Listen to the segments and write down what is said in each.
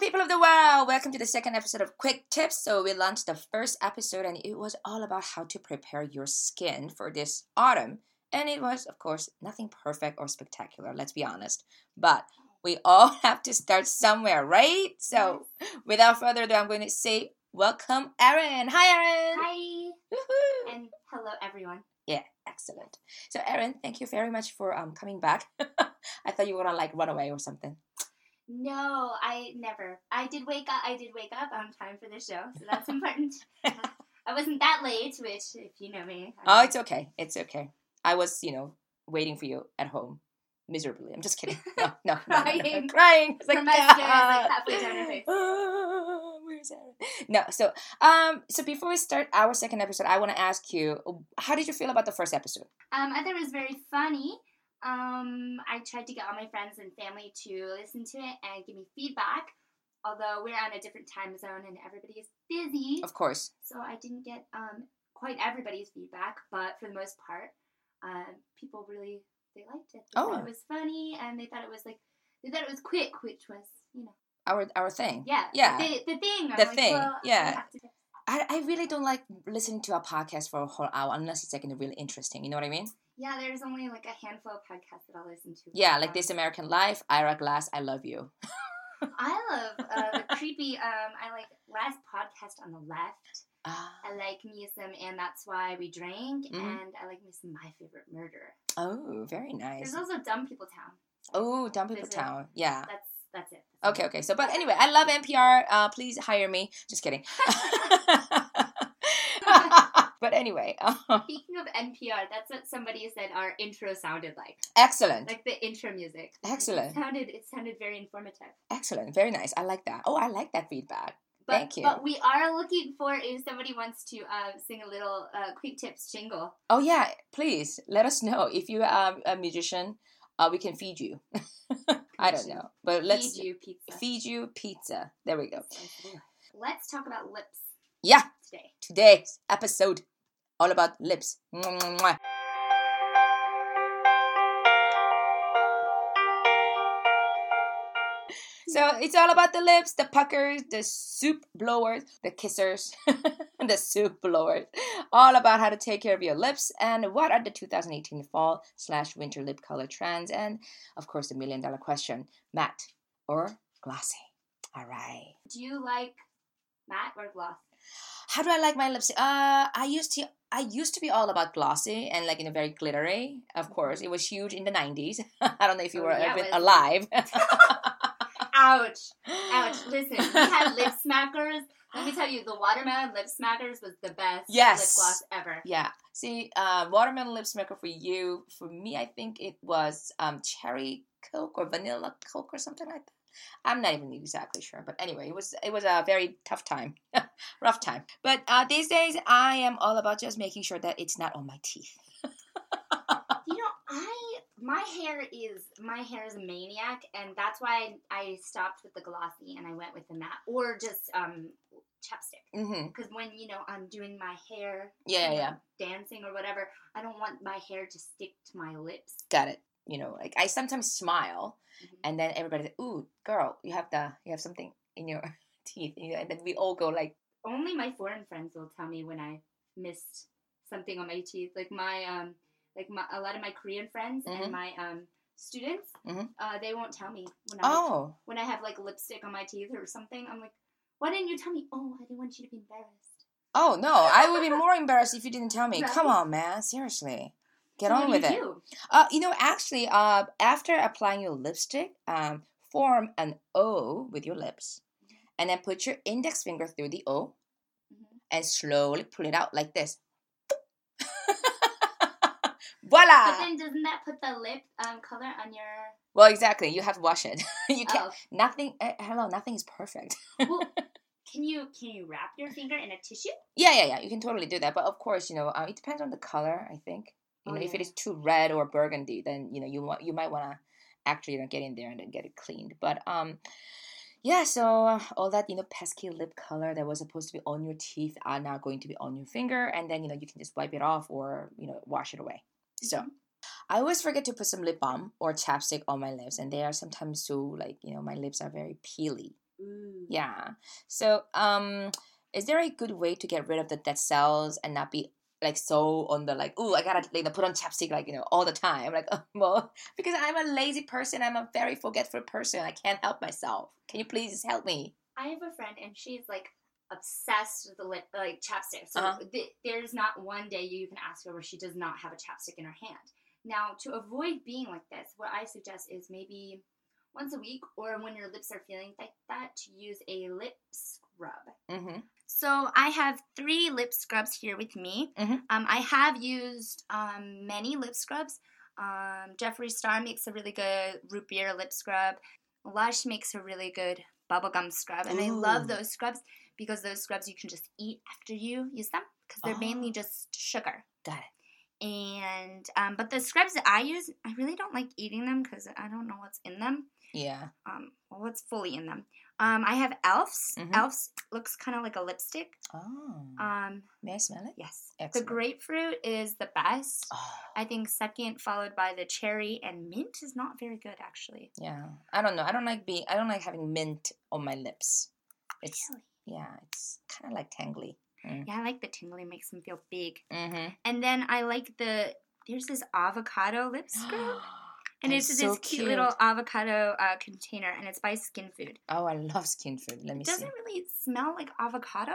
people of the world, welcome to the second episode of Qwik Tips. So, we launched the first episode, and it was all about how to prepare your skin for this autumn. And it was, of course, nothing perfect or spectacular, let's be honest. But we all have to start somewhere, right? So, without further ado, I'm going to say welcome, Erin. Hi, Erin. Hi, Woohoo. and hello, everyone. Yeah, excellent. So, Erin, thank you very much for um coming back. I thought you were gonna like run away or something. No, I never. I did wake up. I did wake up on time for the show, so that's important. I wasn't that late, which, if you know me, I- Oh, it's okay. It's okay. I was, you know, waiting for you at home miserably. I'm just kidding. No, no, no, no, no. Crying. crying. It's is, like, "Ah, halfway down her face." ah, where's? No, so um, so before we start our second episode, I want to ask you, how did you feel about the first episode? Um, I thought it was very funny. Um, I tried to get all my friends and family to listen to it and give me feedback. Although we're on a different time zone and everybody is busy, Of course. so I didn't get um quite everybody's feedback. But for the most part, um, people really they liked it. They Oh. thought it was funny and they thought it was like they thought it was quick, which was you know Our our thing. yeah Yeah. the, the thing I'm The like, thing, well, yeah. I, I really don't like listening to a podcast for a whole hour unless it's like really interesting. You know what I mean? Yeah, there's only like a handful of podcasts that I'll listen to. Yeah, like Um, This American Life, Ira Glass, I love you. I love uh, the creepy. Um, I like last podcast on the left. Ah. I like me and that's why we drank. Mhm. And I like some My Favorite Murder. Oh, very nice. There's also Dumb People Town. Oh, Dumb People There's a- Town. Yeah. That's that's it. That's Okay, okay. So, but anyway, I love NPR. Uh, please hire me. Just kidding. but anyway, uh, Speaking of NPR, that's what somebody said our intro sounded like, excellent, like the intro music. Excellent. It sounded it sounded very informative. excellent, very nice. I like that. Oh, I like that feedback. But, Thank you. But we are looking for if somebody wants to uh, sing a little uh, quick tips jingle. Oh yeah, please let us know if you are a musician. Uh, we can feed you. I don't know, but let's feed you pizza. feed you pizza. There we go. Let's talk about lips Yeah, today. today's episode all about lips. So it's all about the lips, the puckers, the soup blowers, the kissers, the soup blowers. All about how to take care of your lips and what are the 2018 fall slash winter lip color trends, and of course the million dollar question: matte or glossy? All right. Do you like matte or gloss? How do I like my lipstick? Uh, I used to. I used to be all about glossy and like you know very glittery. Of course, it was huge in the '90s. I don't know if you Oh, were yeah, even was. alive. Ouch! Ouch! Listen, we had lip smackers. Let me tell you, the watermelon lip smackers was the best Yes. lip gloss ever. yeah. See, uh, watermelon lip smacker for you. For me, I think it was um, cherry coke or vanilla coke or something like that. I'm not even exactly sure, but anyway, it was it was a very tough time, rough time. But uh, these days, I am all about just making sure that it's not on my teeth. You know, I my hair is my hair is a maniac, and that's why I stopped with the glossy and I went with the matte or just um chapstick. Because when you know I'm doing my hair, Yeah, yeah, dancing or whatever, I don't want my hair to stick to my lips. got it. You know, like I sometimes smile, Mhm. and then everybody says, "Ooh, girl, you have the you have something in your teeth," and then we all go like, Only my foreign friends will tell me when I missed something on my teeth. Like my um, like my a lot of my Korean friends Mhm. and my um students, Mhm. uh, they won't tell me when I "Oh, when I have like lipstick on my teeth or something. I'm like, why didn't you tell me? Oh, I didn't want you to be embarrassed. oh no, I would be more embarrassed if you didn't tell me. Come on, man, seriously, get on with it." do? Uh, you know, actually, uh, after applying your lipstick, um, form an O with your lips, and then put your index finger through the O, Mhm. and slowly pull it out like this. But Voila! then doesn't that put the lip um, color on your? Well, exactly. You have to wash it. you can't. Oh, Nothing. Uh, hello. Nothing is perfect. well, can you can you wrap your finger in a tissue? yeah, yeah, yeah. You can totally do that, but of course, you know, uh, it depends on the color. I think. You Oh, know, if it is too red or burgundy, then you know you want you might want to actually you know, get in there and then get it cleaned. But um, yeah. So uh, all that you know pesky lip color that was supposed to be on your teeth are now going to be on your finger, and then you know you can just wipe it off or you know wash it away. So. Mhm. I always forget to put some lip balm or chapstick on my lips, and they are sometimes so like you know my lips are very peely. Ooh. Yeah. So, um, is there a good way to get rid of the dead cells and not be like so on the like, oh, I gotta like put on chapstick like you know all the time, like oh, well, because I'm a lazy person, I'm a very forgetful person, I can't help myself. Can you please help me? I have a friend and she's like obsessed with the lip like chapstick. So Uh-huh. th- there's not one day you can ask her where she does not have a chapstick in her hand. Now, to avoid being like this, what I suggest is maybe once a week or when your lips are feeling like that to use a lip scrub. Mm-hmm. So I have three lip scrubs here with me. Mhm. Um, I have used um, many lip scrubs. Um, Jeffree Star makes a really good root beer lip scrub. Lush makes a really good bubblegum scrub, and I love those scrubs because those scrubs you can just eat after you use them because they're Oh. mainly just sugar. Got it. And um, but the scrubs that I use, I really don't like eating them because I don't know what's in them Yeah. um, well, what's fully in them. Um, I have Elf's. Mhm. Elf's looks kind of like a lipstick. Oh. Um, May I smell it? yes. Excellent. The grapefruit is the best. Oh. I think second, followed by the cherry, and mint is not very good actually. Yeah. I don't know. I don't like being. I don't like having mint on my lips. It's Really? yeah. It's kind of like tangly. Yeah, I like the tingly, makes them feel big. Mm-hmm. And then I like the there's this avocado lip scrub, and it's this cute, little avocado uh, container, and it's by Skin Food. Oh, I love skin food. Let me It see. doesn't really smell like avocado.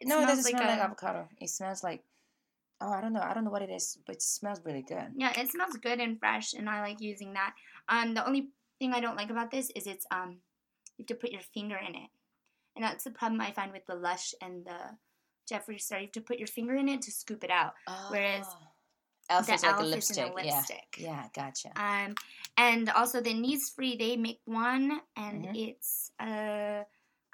It no, it doesn't smell like avocado. It smells like. Oh, I don't know. I don't know what it is, but it smells really good. Yeah, it smells good and fresh, and I like using that. Um, the only thing I don't like about this is it's um, you have to put your finger in it, and that's the problem I find with the Lush and the Jeffree Star. You have to put your finger in it to scoop it out. Whereas Oh. Elf the is like Elf a is in lipstick. a lipstick. Yeah. Yeah. Gotcha. Um, and also the Innisfree, they make one, and Mhm. it's uh,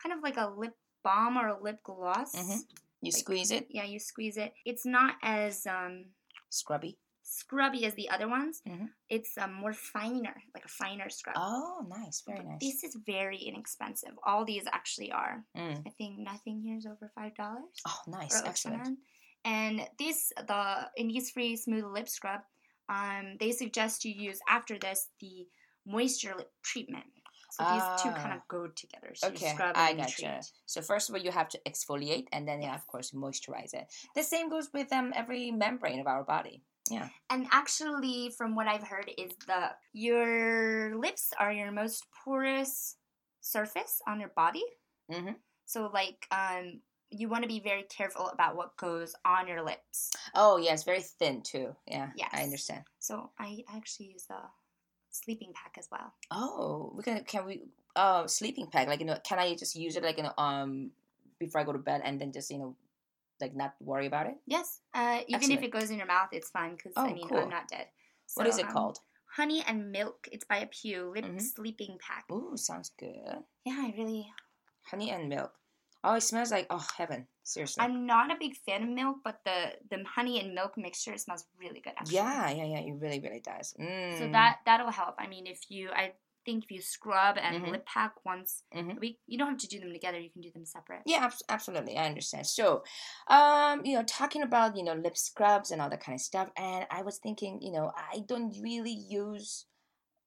kind of like a lip balm or a lip gloss. Mhm. You like- squeeze it. Yeah, you squeeze it. It's not as um, Scrubby. scrubby as the other ones. Mhm. It's um, more finer, like a finer scrub. Oh, nice. Very But nice. This is very inexpensive. All these actually are. Mm. I think nothing here is over five dollars. Oh, nice. Excellent. And this, the Innisfree Smooth Lip Scrub, um, they suggest you use after this the moisture lip treatment. So these two kind Ah. of go together. So Okay, scrub I and gotcha. treat. So first of all, you have to exfoliate, and then, yeah, of course, moisturize it. The same goes with um every membrane of our body. Yeah. And actually, from what I've heard, is the your lips are your most porous surface on your body. Mm-hmm. So like um you want to be very careful about what goes on your lips. Oh, yeah, it's very thin too. Yeah. Yes. I understand. So I actually use the sleeping pack as well. Oh, we can can we uh sleeping pack like you know can I just use it like you know um before I go to bed and then just you know like not worry about it? Yes. Uh, even Excellent. if it goes in your mouth, it's fine because I Oh, mean cool. I'm not dead. what So, is it um, called? Honey and milk. It's by A'pieu lip Mhm. sleeping pack. Ooh, sounds good. Yeah, I really. Honey and milk. Oh, it smells like oh heaven. Seriously. I'm not a big fan of milk, but the the honey and milk mixture smells really good. Actually. yeah, yeah, yeah. It really, really does. Mm. So that that'll help. I mean, if you, I think if you scrub and Mhm. lip pack once Mhm. a week, you don't have to do them together. You can do them separate. Yeah, abs- absolutely. I understand. So, um, you know, talking about you know lip scrubs and all that kind of stuff, and I was thinking, you know, I don't really use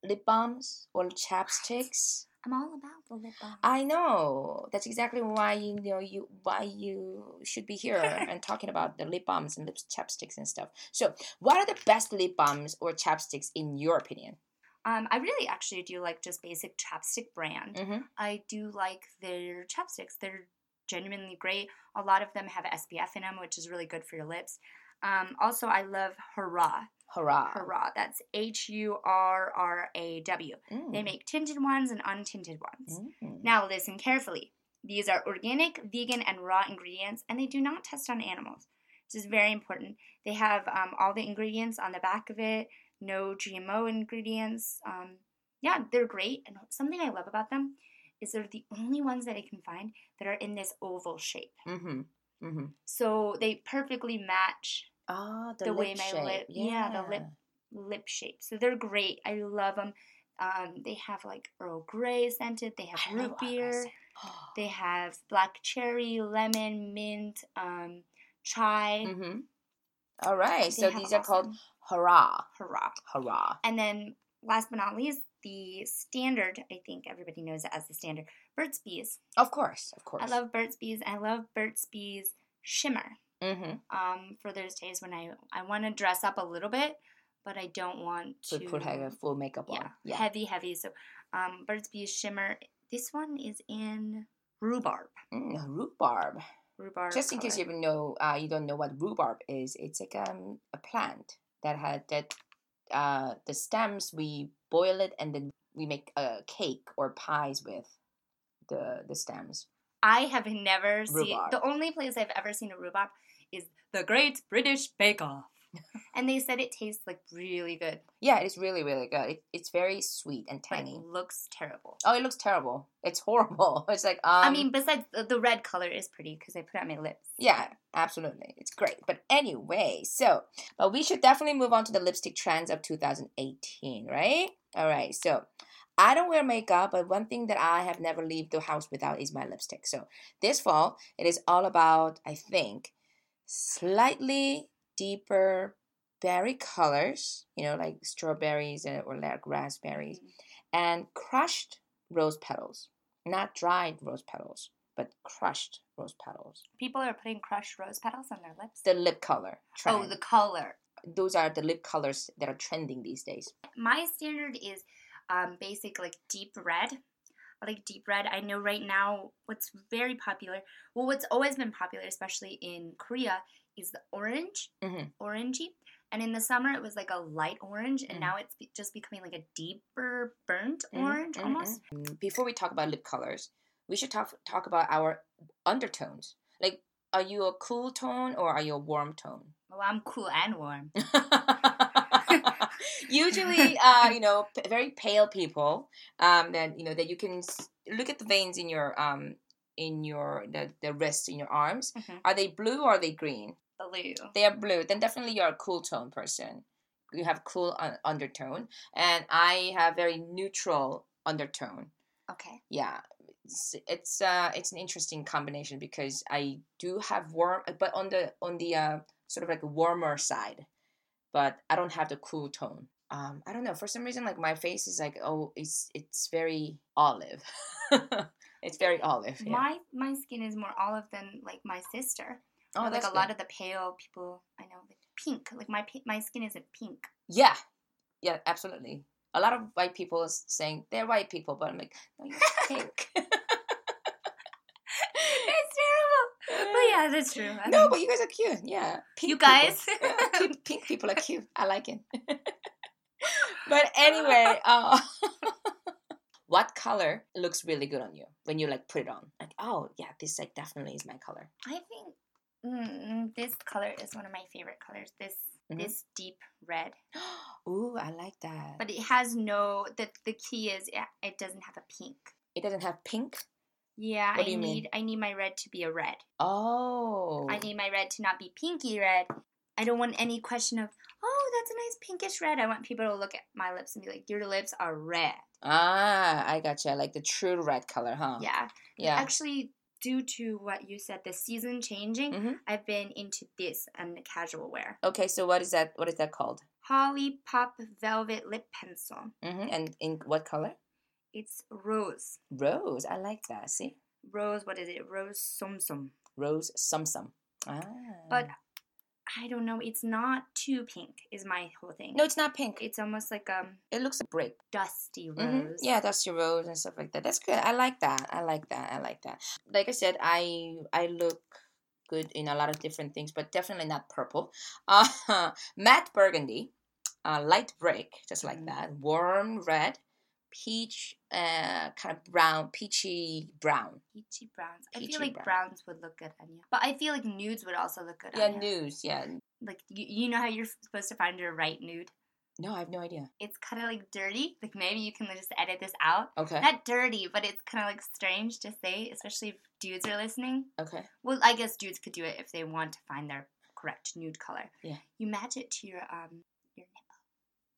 lip balms or chapsticks. I'm all about the lip balm. I know that's exactly why you know you why you should be here and talking about the lip balms and lip chapsticks and stuff. So, what are the best lip balms or chapsticks in your opinion? Um, I really actually do like just basic chapstick brand. Mm-hmm. I do like their chapsticks. They're genuinely great. A lot of them have SPF in them, which is really good for your lips. Um, also, I love Hurraw. Hurraw! Hurraw. That's H U R R A W. Mm. They make tinted ones and untinted ones. Mm. Now, listen carefully. These are organic, vegan, and raw ingredients, and they do not test on animals. This is very important. They have um, all the ingredients on the back of it, no GMO ingredients. Um, yeah, they're great. And something I love about them is they're the only ones that I can find that are in this oval shape. Mm-hmm. Mm-hmm. So they perfectly match Oh, the, The way my shape. lip- yeah, the lip- lip shape. So they're great. I love them. Um, they have like Earl Grey scented. They have I root beer. They have black cherry, lemon, mint, um, chai. Mm-hmm. All right. They So these are called Hurraw, Hurraw. Hurraw. And then last but not least, the standard, I think everybody knows it as the standard, Burt's Bees. Of course, of course. I love Burt's Bees. I love Burt's Bees shimmer. Mm-hmm. Um, for those days when I I want to dress up a little bit, but I don't want to put like a full makeup yeah, on. Yeah. heavy, heavy. So, um, Burt's Bees shimmer. This one is in rhubarb. Mm, rhubarb. Rhubarb. Just in case you color. even know, uh, you don't know what rhubarb is. It's like um, a plant that had that uh, the stems we boil it and then we make a cake or pies with the the stems. I have never seen. The only place I've ever seen a rhubarb is the Great British Bake Off, and they said it tastes like really good. Yeah, it's really really good. It, it's very sweet and But tangy. it looks terrible. Oh, it looks terrible. It's horrible. It's like um, I mean, besides the, the red color is pretty because I put it on my lips. Yeah, absolutely. It's great. But anyway, so, but we should definitely move on to the lipstick trends of 2018, right? All right. So, I don't wear makeup, but one thing that I have never leave the house without is my lipstick. So, this fall, it is all about, I think, slightly deeper berry colors, you know, like strawberries or like raspberries, Mhm. and crushed rose petals. Not dried rose petals, but crushed rose petals People are putting crushed rose petals on their lips. the lip color trend. oh, the color. Those are the lip colors that are trending these days. My standard is um, basic like deep red. I like deep red. I know right now what's very popular. Well, what's always been popular, especially in Korea, is the orange, Mhm. orangey. And in the summer, it was like a light orange, and Mhm. now it's be- just becoming like a deeper burnt Mhm, orange mhm, almost. mhm. Before we talk about lip colors, we should talk talk about our undertones. Like, are you a cool tone or are you a warm tone? Well, I'm cool and warm. Usually, uh, you know, p- very pale people, um, that you know that you can s- look at the veins in your um in your the, the wrists in your arms. Mhm. Are they blue or are they green? Blue. they are blue, then definitely you're a cool tone person. You have cool un- undertone, and I have very neutral undertone. Okay. Yeah, it's it's uh it's an interesting combination because I do have warm, but on the on the uh, sort of like warmer side, but I don't have the cool tone. Um, I don't know. For some reason, like my face is like oh, it's it's very olive. it's very olive. Yeah. My my skin is more olive than like my sister. oh, Or, like a good. lot of the pale people I know, like pink. Like my my skin isn't pink. Yeah, yeah, absolutely. A lot of white people saying they're white people, but I'm like, no, you're pink. it's terrible. But yeah, that's true. I no, mean, but you guys are cute. Yeah, pink You guys? Yeah, pink, pink people are cute. I like it. but anyway, uh, what color looks really good on you when you like put it on? Like, oh yeah, this like definitely is my color. I think mm, this color is one of my favorite colors. This Mhm. this deep red, Ooh, I like that. but it has no. the The key is it, it doesn't have a pink. it doesn't have pink. Yeah, I you mean? need I need my red to be a red. Oh, I need my red to not be pinky red. I don't want any question of oh that's a nice pinkish red. I want people to look at my lips and be like your lips are red. ah, I gotcha. I like the true red color, huh? Yeah. yeah. Actually, due to what you said, the season changing, Mhm. I've been into this and casual wear. Okay, so what is that? What is that called? Holly Pop Velvet Lip Pencil. hmm And in what color? It's rose. Rose. I like that. See, Rose, what is it? Rose Sum Sum. rose sum sum. Ah. But I don't know, it's not too pink, is my whole thing. no, it's not pink. It's almost like um It looks like brick. dusty rose. Mhm. Yeah, that's your rose and stuff like that. That's good. I like that. I like that. I like that. Like I said, I I look good in a lot of different things, but definitely not purple. Uh, matte burgundy, uh, light brick, just like Mhm. that. Warm red, peach, uh, kind of brown, peachy brown. Peachy browns. I Peachy feel like brown. browns would look good on you. But I feel like nudes would also look good Yeah, on you. news. Yeah. Like, you, you know how you're supposed to find your right nude? No, I have no idea. It's kind of like dirty. Like, maybe you can just edit this out. Okay. Not dirty, but it's kind of like strange to say, especially if dudes are listening. Okay. Well, I guess dudes could do it if they want to find their correct nude color. Yeah. You match it to your um your nipple.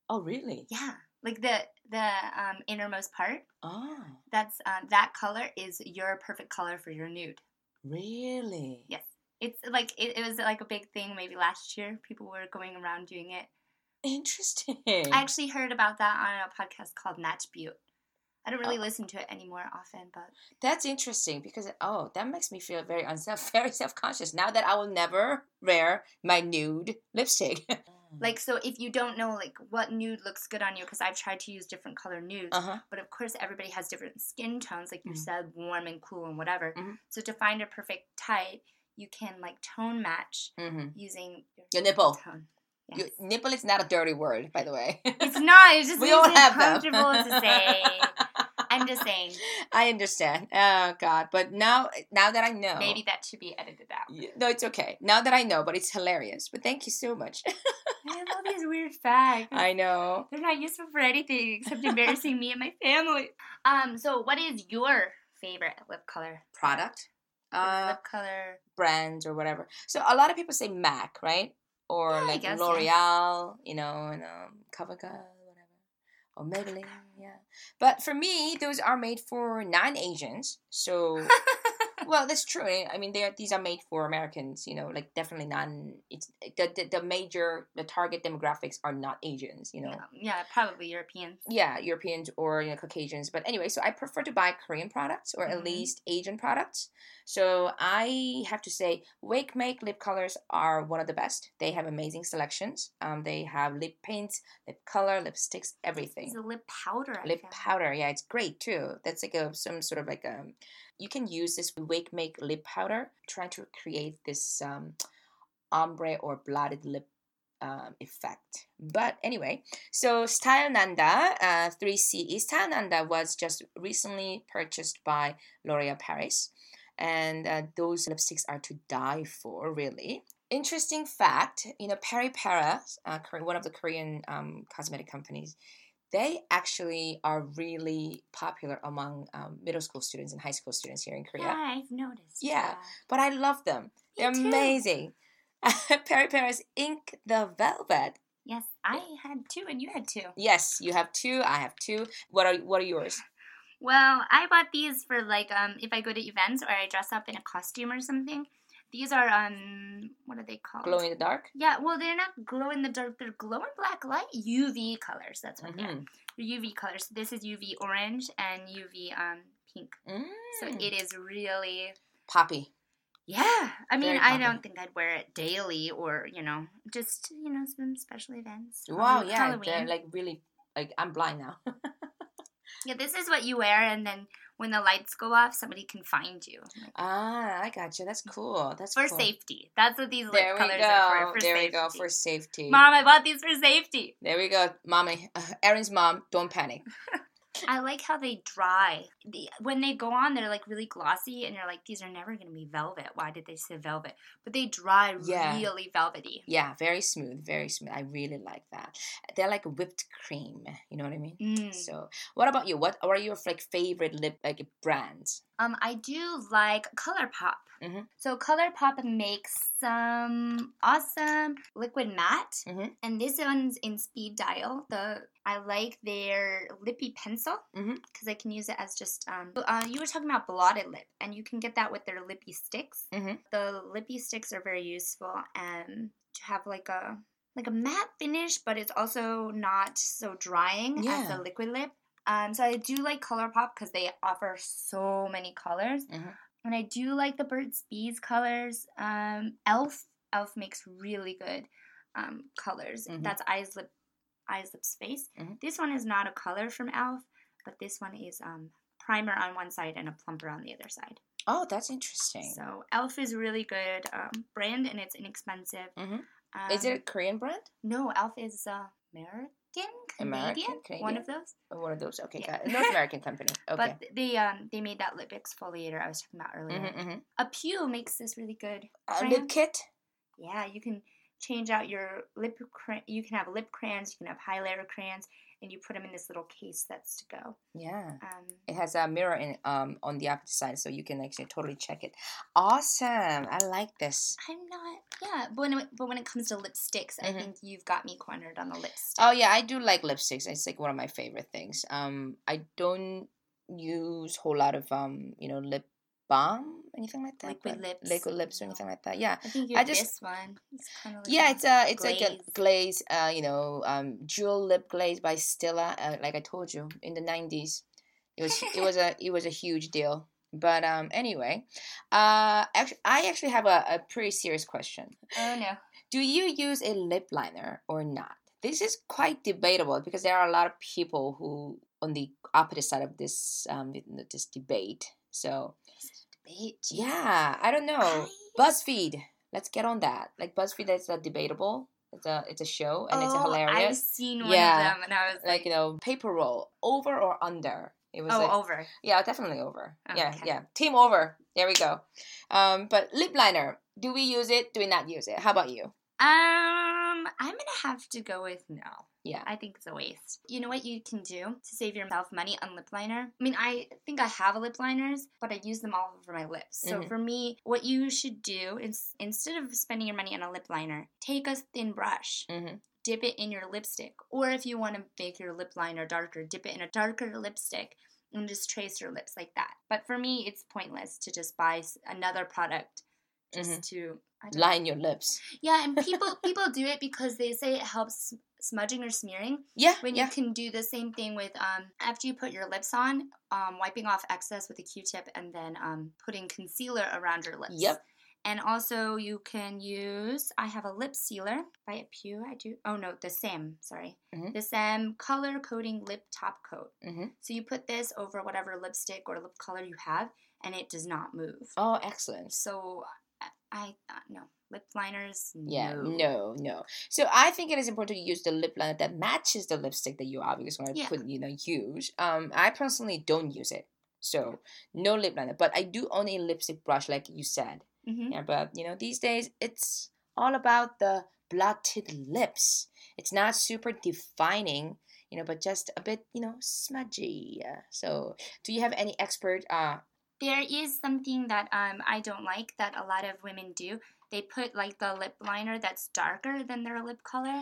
Oh, really? Yeah. Like the the um innermost part. Oh, That's uh, that color is your perfect color for your nude. really? Yes. It's like it, it was like a big thing maybe last year. People were going around doing it Interesting. I actually heard about that on a podcast called Natch Butte. I don't really listen to it anymore often, but That's interesting because oh, that makes me feel very unself, very self conscious. Now that I will never wear my nude lipstick. like so if you don't know like what nude looks good on you because I've tried to use different color nudes, uh huh. but of course everybody has different skin tones like you Mhm. said warm and cool and whatever. Mhm. So to find a perfect type, you can like tone match hmm using Your nipple. tone. Your nipple is not a dirty word, by the way. It's not. It's just we all have them. to say. I'm just saying. I understand. Oh God! But now, now that I know, Maybe that should be edited out. No, it's okay. Now that I know, but it's hilarious. But thank you so much. I have all these weird facts. I know. They're not useful for anything except embarrassing me and my family. Um. So, what is your favorite lip color? Product, uh, lip color. brands or whatever. So a lot of people say MAC, right? Or Yeah, like yeah. L'Oreal, you know, and um, or Maybelline, yeah. But for me, those are made for non-Asians. So well, that's true. I I mean, they are, these are made for Americans. You know, like definitely not. It's the, the the major the target demographics are not Asians. You know. yeah, yeah, probably Europeans. yeah, Europeans or you know Caucasians. But anyway, so I prefer to buy Korean products or at Mhm. least Asian products. So I have to say, Wakemake lip colors are one of the best. They have amazing selections. Um, they have lip paints, lip color, lipsticks, everything. It's a lip powder. I Lip found. powder, yeah, it's great too. That's like a some sort of like a. You can use this Wakemake lip powder, trying to create this um, ombre or blotted lip um, effect. But anyway, so Style Nanda uh, 3CE. Style Nanda was just recently purchased by L'Oreal Paris, and uh, those lipsticks are to die for, really. Interesting fact, you know, Peripera, uh, one of the Korean um, cosmetic companies, they actually are really popular among um, middle school students and high school students here in Korea. Yeah, I've noticed. Yeah. But I love them. Me They're too. amazing. Peripera's Ink the Velvet. Yes, I had two, and you had two. Yes, you have two. I have two. What are what are yours? Well, I bought these for like um if I go to events or I dress up in a costume or something. These are um what are they called? Glow in the dark. Yeah, well they're not glow in the dark. They're glow in black light UV colors. That's what they are. Mhm. They're UV colors. This is UV orange and UV um pink. So Mm. it is really Poppy. yeah. I mean, I don't think I'd wear it daily or you know just you know some special events. Wow, yeah, like really like I'm blind now. yeah, this is what you wear, and then when the lights go off, somebody can find you. Ah, I got you. That's cool. That's for cool. safety. That's what these lip colors go. are for. for there safety. we go for safety. Mom, I bought these for safety. There we go, mommy. Uh, Erin's mom. Don't panic. I like how they dry. The, when they go on, they're like really glossy, and you're like, these are never gonna be velvet. Why did they say velvet? But they dry Yeah. really velvety. Yeah, very smooth, very smooth. I really like that. They're like whipped cream. You know what I mean? Mm. So, what about you? What what are your like favorite lip like brands? Um, I do like ColourPop. Mhm. So ColourPop makes some awesome liquid matte, Mhm. and this one's in speed dial. The I like their lippy pencil because I can use it as just. Um, uh, you were talking about blotted lip, and you can get that with their lippy sticks. Mhm. The lippy sticks are very useful and to have like a like a matte finish, but it's also not so drying as Yeah. the liquid lip. Um, so I do like ColourPop because they offer so many colors, Mhm. and I do like the Burt's Bees colors. Um, Elf Elf makes really good um, colors. Mhm. That's eyes lip eyes lips face. Mhm. This one is not a color from Elf, but this one is um, primer on one side and a plumper on the other side. Oh, that's interesting. So Elf is really good um, brand and it's inexpensive. Mhm. Um, Is it a Korean brand? No, Elf is uh, American, American, Canadian, one of those. Or one of those? Okay, Yeah. got it. North American company. Okay. But they um they made that lip exfoliator I was talking about earlier. Mhm, mhm. A'pieu makes this really good. Uh, lip kit. Yeah, you can change out your lip. Cra- you can have lip crayons. You can have highlighter crayons, and you put them in this little case that's to go. Yeah. Um, It has a mirror in um on the opposite side, so you can actually totally check it. Awesome! I like this. I'm not. Yeah, but when it, but when it comes to lipsticks, I Mhm. think you've got me cornered on the lipstick. Oh yeah, I do like lipsticks. It's like one of my favorite things. Um, I don't use whole lot of um, you know, lip balm, anything like that. Liquid but- lips. Liquid lips or anything like that. Yeah. I think you I just- this one. It's kind of like Yeah, a- it's a it's like a glaze. glaze, uh, you know, um, jewel lip glaze by Stila. Uh, like I told you, in the nineties, it was it was a it was a huge deal. But um, anyway, uh, actually, I actually have a, a pretty serious question. Oh no. Do you use a lip liner or not? This is quite debatable because there are a lot of people who on the opposite side of this um this debate. So Yeah, I don't know. I- BuzzFeed. Let's get on that. Like BuzzFeed, that's a debatable. It's a it's a show and it's Oh, I've hilarious. seen one Yeah. of them, and I was Like like, you know, paper roll over or under. It was "Oh, like, over." yeah, definitely over. Yeah, Okay. yeah, team over. There we go. Um, but lip liner. Do we use it? Do we not use it? How about you? Um, I'm gonna have to go with no. Yeah. I think it's a waste. You know what you can do to save yourself money on lip liner? I mean, I think I have lip liners, but I use them all over my lips. So Mhm. for me, what you should do is instead of spending your money on a lip liner, take a thin brush. Mm-hmm. Dip it in your lipstick. Or if you want to make your lip liner darker, dip it in a darker lipstick and just trace your lips like that. But for me, it's pointless to just buy another product just to don't know. Line your lips. Yeah, and people people do it because they say it helps smudging or smearing. Yeah. When yeah. you can do the same thing with um after you put your lips on, um wiping off excess with a Q-tip and then um putting concealer around your lips. Yep. And also you can use I have a lip sealer by A'pieu. I do. Oh no, the Saem. Sorry, Mhm. the Saem color coating lip top coat. Mm-hmm. So you put this over whatever lipstick or lip color you have, and it does not move. Oh, excellent. So I, uh, no lip liners. Yeah, no. no, no. So I think it is important to use the lip liner that matches the lipstick that you obviously want to Yeah. put, you know, use. Um, I personally don't use it, so no lip liner. But I do own a lipstick brush, like you said. Mhm. Yeah, but you know, these days it's all about the blotted lips. It's not super defining, you know, but just a bit, you know, smudgy. So, do you have any expert? Uh, There is something that um I don't like that a lot of women do. They put like the lip liner that's darker than their lip color.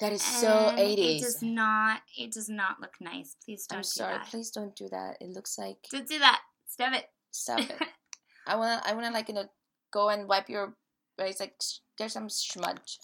that is so and It does not. It does not look nice. Please don't do that. I'm do sorry. that. Please don't do that. It looks like Don't do that. Stop it. stop it. I wanna, I wanna like you know, go and wipe your. But it's like sh- there's some smudge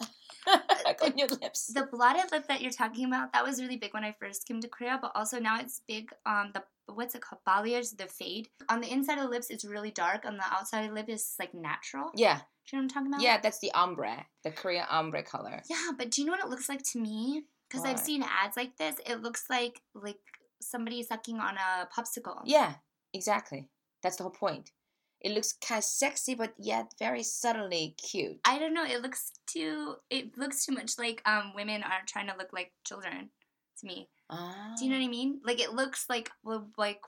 on your lips. The blotted lip that you're talking about, that was really big when I first came to Korea, but also now it's big. Um, the what's it called? Balayage, the fade. On the inside of the lips, it's really dark. On the outside of the lip is like natural. yeah, Do you know what I'm talking about? yeah. That's the ombre, the Korean ombre color. Yeah, but do you know what it looks like to me? Because I've seen ads like this. It looks like like somebody sucking on a popsicle. Yeah, exactly. That's the whole point. It looks kind of sexy, but yet very subtly cute. I don't know. It looks too. It looks too much like um women are trying to look like children to me. Ah. Do you know what I mean? Like it looks like like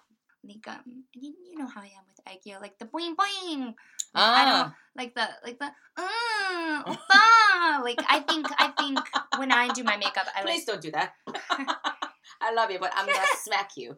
like um you, you know how I am with aegyo, like the boing boing. Like, I don't Ah. like the like the uh, oppa. like I think I think when I do my makeup, I Please like don't do that. I love you, but I'm gonna smack you.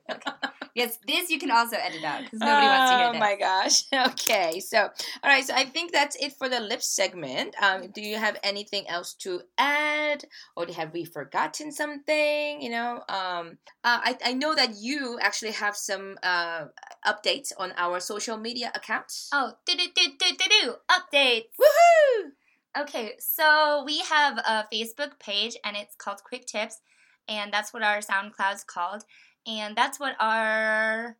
yes. This you can also edit out because nobody wants to hear that. Oh my gosh. Okay, so all right, so I think that's it for the lip segment. Um, do you have anything else to add, or have we forgotten something? You know, um, uh, I I know that you actually have some uh updates on our social media accounts. Oh, do do do do do do updates. Woohoo! Okay, so we have a Facebook page and it's called Qwik Tips, and that's what our SoundCloud's called. And that's what our,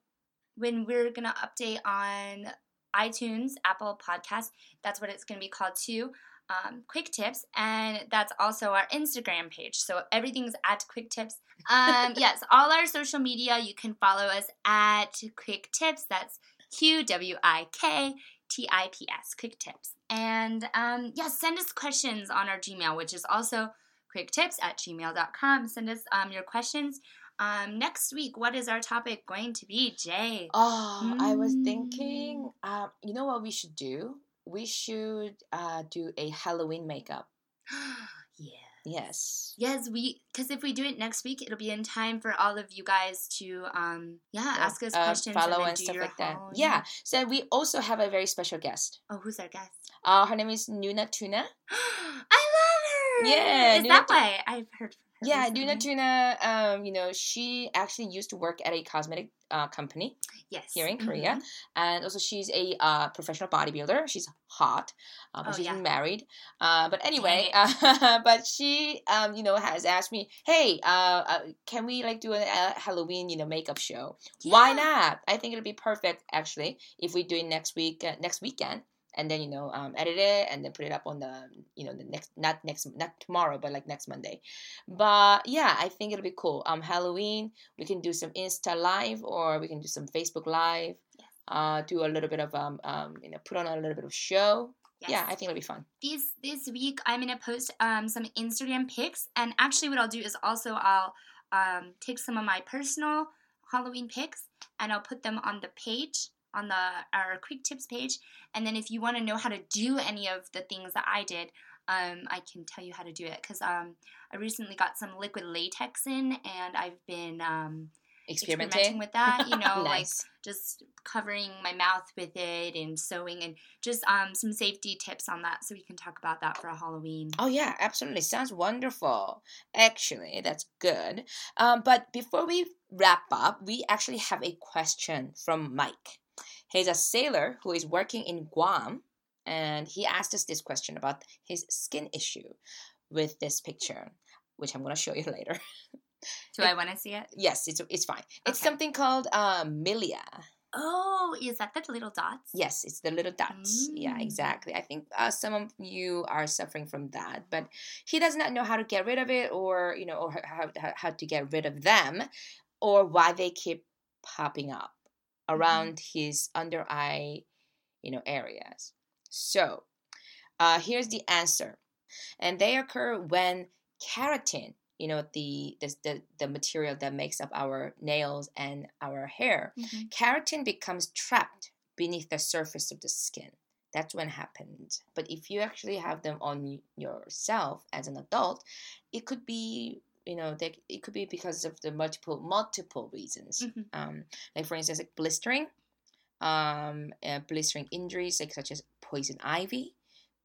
when we're gonna update on iTunes, Apple Podcasts, that's what it's gonna be called too. Um, Qwik Tips, and that's also our Instagram page. So everything's at Qwik Tips. Um, yes, all our social media, you can follow us at Qwik Tips. That's Q W I K T I P S, Qwik Tips. And um, yeah, send us questions on our Gmail, which is also qwiktips at gmail.com. Send us um, your questions. Um, next week, what is our topic going to be, Jay? Oh, I was Mm. thinking, um, you know what we should do? We should uh, do a Halloween makeup. yeah. Yes. Yes, we because if we do it next week, it'll be in time for all of you guys to um yeah, Yeah, ask us uh, questions follow and, and do stuff like that. own- Yeah. So we also have a very special guest. Oh, who's our guest? Uh, her name is Nuna Tuna. I. Yeah, Is Nuna that why I've heard from Yeah, Duna. Tuna, um, you know, she actually used to work at a cosmetic uh, company Yes. here in Korea, Mhm. and also she's a uh, professional bodybuilder. She's hot, uh, but Oh, she's yeah. married. Uh, but anyway, uh, but she, um, you know, has asked me, hey, uh, uh, can we like do a, Halloween, you know, makeup show? Why not? I think it'll be perfect actually if we do it next week, uh, next weekend. And then you know, um, edit it and then put it up on the, you know, the next not next not tomorrow, but like next Monday. But yeah, I think it'll be cool. Um, Halloween, we can do some Insta live or we can do some Facebook live. Yes. Uh, do a little bit of um, um, you know, put on a little bit of show. Yes. Yeah, I think it'll be fun. this this week I'm gonna post um, some Instagram pics, and actually what I'll do is also I'll um, take some of my personal Halloween pics and I'll put them on the page on the our quick tips page, and then if you want to know how to do any of the things that I did. Um, I can tell you how to do it because um, I recently got some liquid latex in, and I've been um, Experimenting. with that. You know, like just covering my mouth with it and sewing and just um some safety tips on that so we can talk about that for Halloween. Oh yeah, absolutely. Sounds wonderful. Actually, that's good. Um, but before we wrap up, we actually have a question from Mike. He's a sailor who is working in Guam, and he asked us this question about his skin issue with this picture, which I'm gonna show you later. Do I want to see it? Yes, it's it's fine. It's something called uh, milia. Oh, is that the little dots? Yes, it's the little dots. Yeah, Mm. exactly. I think uh, some of you are suffering from that, but he does not know how to get rid of it, or you know, or how how, how to get rid of them, or why they keep popping up around his under eye, you know, areas. So, uh, here's the answer, and they occur when keratin, you know, the the the, the material that makes up our nails and our hair Mhm. keratin becomes trapped beneath the surface of the skin. That's when it happens. But if you actually have them on yourself as an adult, it could be, you know, they, it could be because of the multiple multiple reasons. Mhm. Um, like for instance, like blistering, um, uh, blistering injuries like such as poison ivy,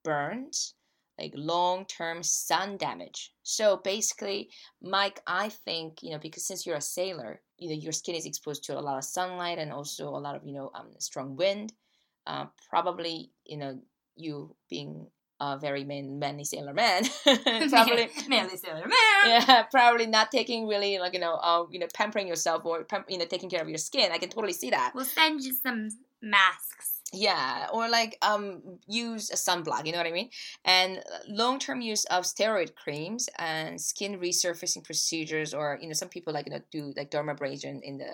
burns, like long-term sun damage. So basically, Mike, I think you know because since you're a sailor, you know your skin is exposed to a lot of sunlight and also a lot of you know um, strong wind. Uh, probably you know you being a very man, manly sailor man, probably Manly Sailor Man. yeah, probably not taking really like you know, uh, you know, pampering yourself or you know, taking care of your skin. I can totally see that. We'll send you some masks. Yeah, or like um, use a sunblock. You know what I mean? And long term use of steroid creams and skin resurfacing procedures, or you know, some people like you know do like dermabrasion in the,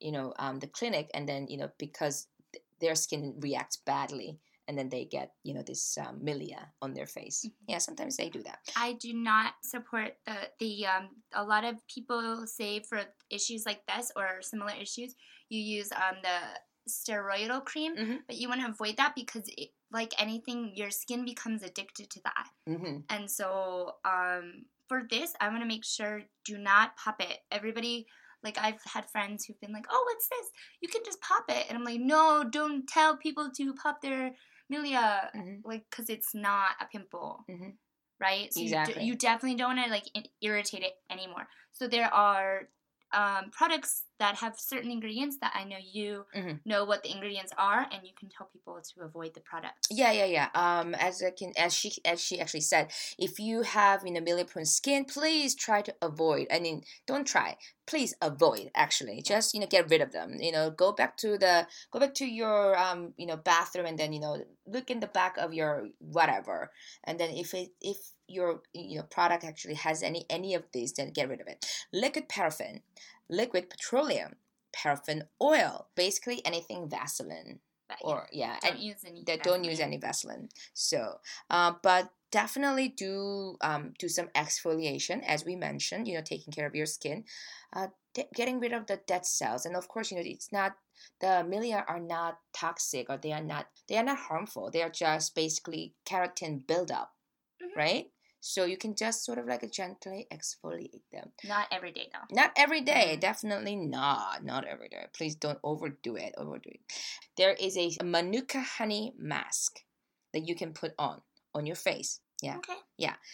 you know, um, the clinic, and then you know because th- their skin reacts badly. And then they get, you know, this um, milia on their face. Mhm. Yeah, sometimes they do that. I do not support the the um a lot of people say for issues like this or similar issues you use um the steroidal cream Mhm. but you want to avoid that because it, like anything your skin becomes addicted to that hmm and so um for this I want to make sure do not pop it everybody like I've had friends who've been like oh what's this you can just pop it and I'm like no don't tell people to pop their milia hmm like because it's not a pimple Mhm. right so Exactly. you, d- you definitely don't want to like irritate it anymore so there are um, products that have certain ingredients that i know you Mhm. know what the ingredients are and you can tell people to avoid the product. Yeah, yeah, yeah. Um, as I can, as she, as she actually said, if you have you know milia prone skin, please try to avoid. I mean, don't try. Please avoid. Actually, just you know get rid of them. You know, go back to the go back to your um you know bathroom and then you know look in the back of your whatever, and then if it if your you know product actually has any any of these, then get rid of it. Liquid paraffin, liquid petroleum, paraffin oil, basically anything Vaseline or yeah, don't and- use any that don't use Vaseline. any Vaseline. So, uh, but definitely do um, do some exfoliation, as we mentioned. You know, taking care of your skin, uh, t- getting rid of the dead cells, and of course, you know, it's not the milia are not toxic or they are not they are not harmful. They are just basically keratin buildup, Mhm. right? So you can just sort of like gently exfoliate them. not every day though Not every day, Mhm. definitely not. Not every day. Please don't overdo it. Overdo it. There is a Manuka honey mask that you can put on on your face. Yeah. Okay.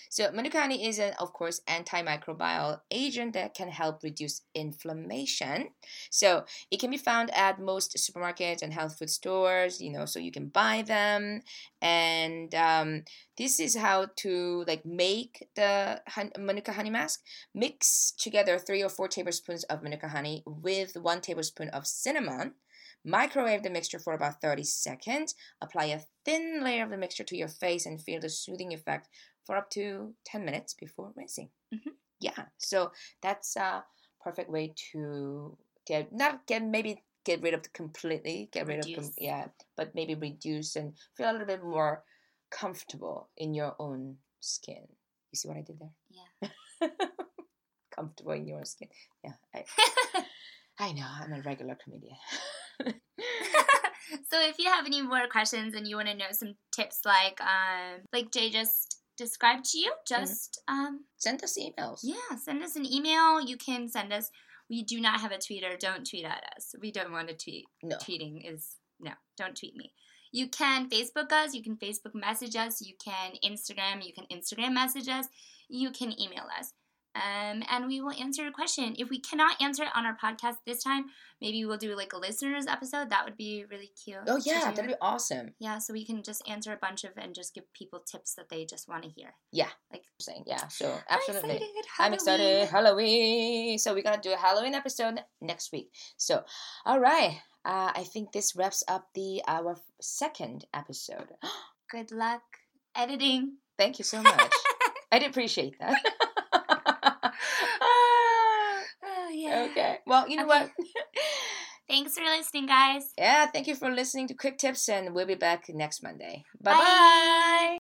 So manuka honey is an, of course, antimicrobial agent that can help reduce inflammation. So it can be found at most supermarkets and health food stores. You know, so you can buy them. And um, this is how to like make the manuka honey mask. Mix together three or four tablespoons of manuka honey with one tablespoon of cinnamon. Microwave the mixture for about 30 seconds. Apply a thin layer of the mixture to your face and feel the soothing effect for up to 10 minutes before rinsing. Mhm. Yeah, so that's a perfect way to get, not get, maybe get rid of the completely, get rid of, Reduce. yeah, but maybe reduce and feel a little bit more comfortable in your own skin. You see what I did there? Yeah. comfortable in your skin. Yeah, I, I know, I'm a regular comedian. so if you have any more questions and you want to know some tips like um like Jay just described to you, just um Send us emails. yeah, send us an email. You can send us we do not have a Twitter. Don't tweet at us. We don't want to tweet. No. Tweeting is no, don't tweet me. You can Facebook us, you can Facebook message us, you can Instagram, you can Instagram message us, you can email us. Um, and we will answer your question. If we cannot answer it on our podcast this time, maybe we'll do like a listeners episode. That would be really cute. Oh, yeah, that'd be awesome. Yeah, so we can just answer a bunch of and just give people tips that they just want to hear. Yeah. Like Saying, yeah, so I'm absolutely. excited. I'm excited. Halloween. Halloween. So we're gonna do a Halloween episode next week. So, all right. Uh, I think this wraps up the our second episode. Good luck editing. Thank you so much. I'd appreciate that. Oh, yeah. Okay. Well, you know Okay. what? Thanks for listening, guys. yeah. Thank you for listening to Qwik Tips, and we'll be back next Monday. Bye Bye. bye.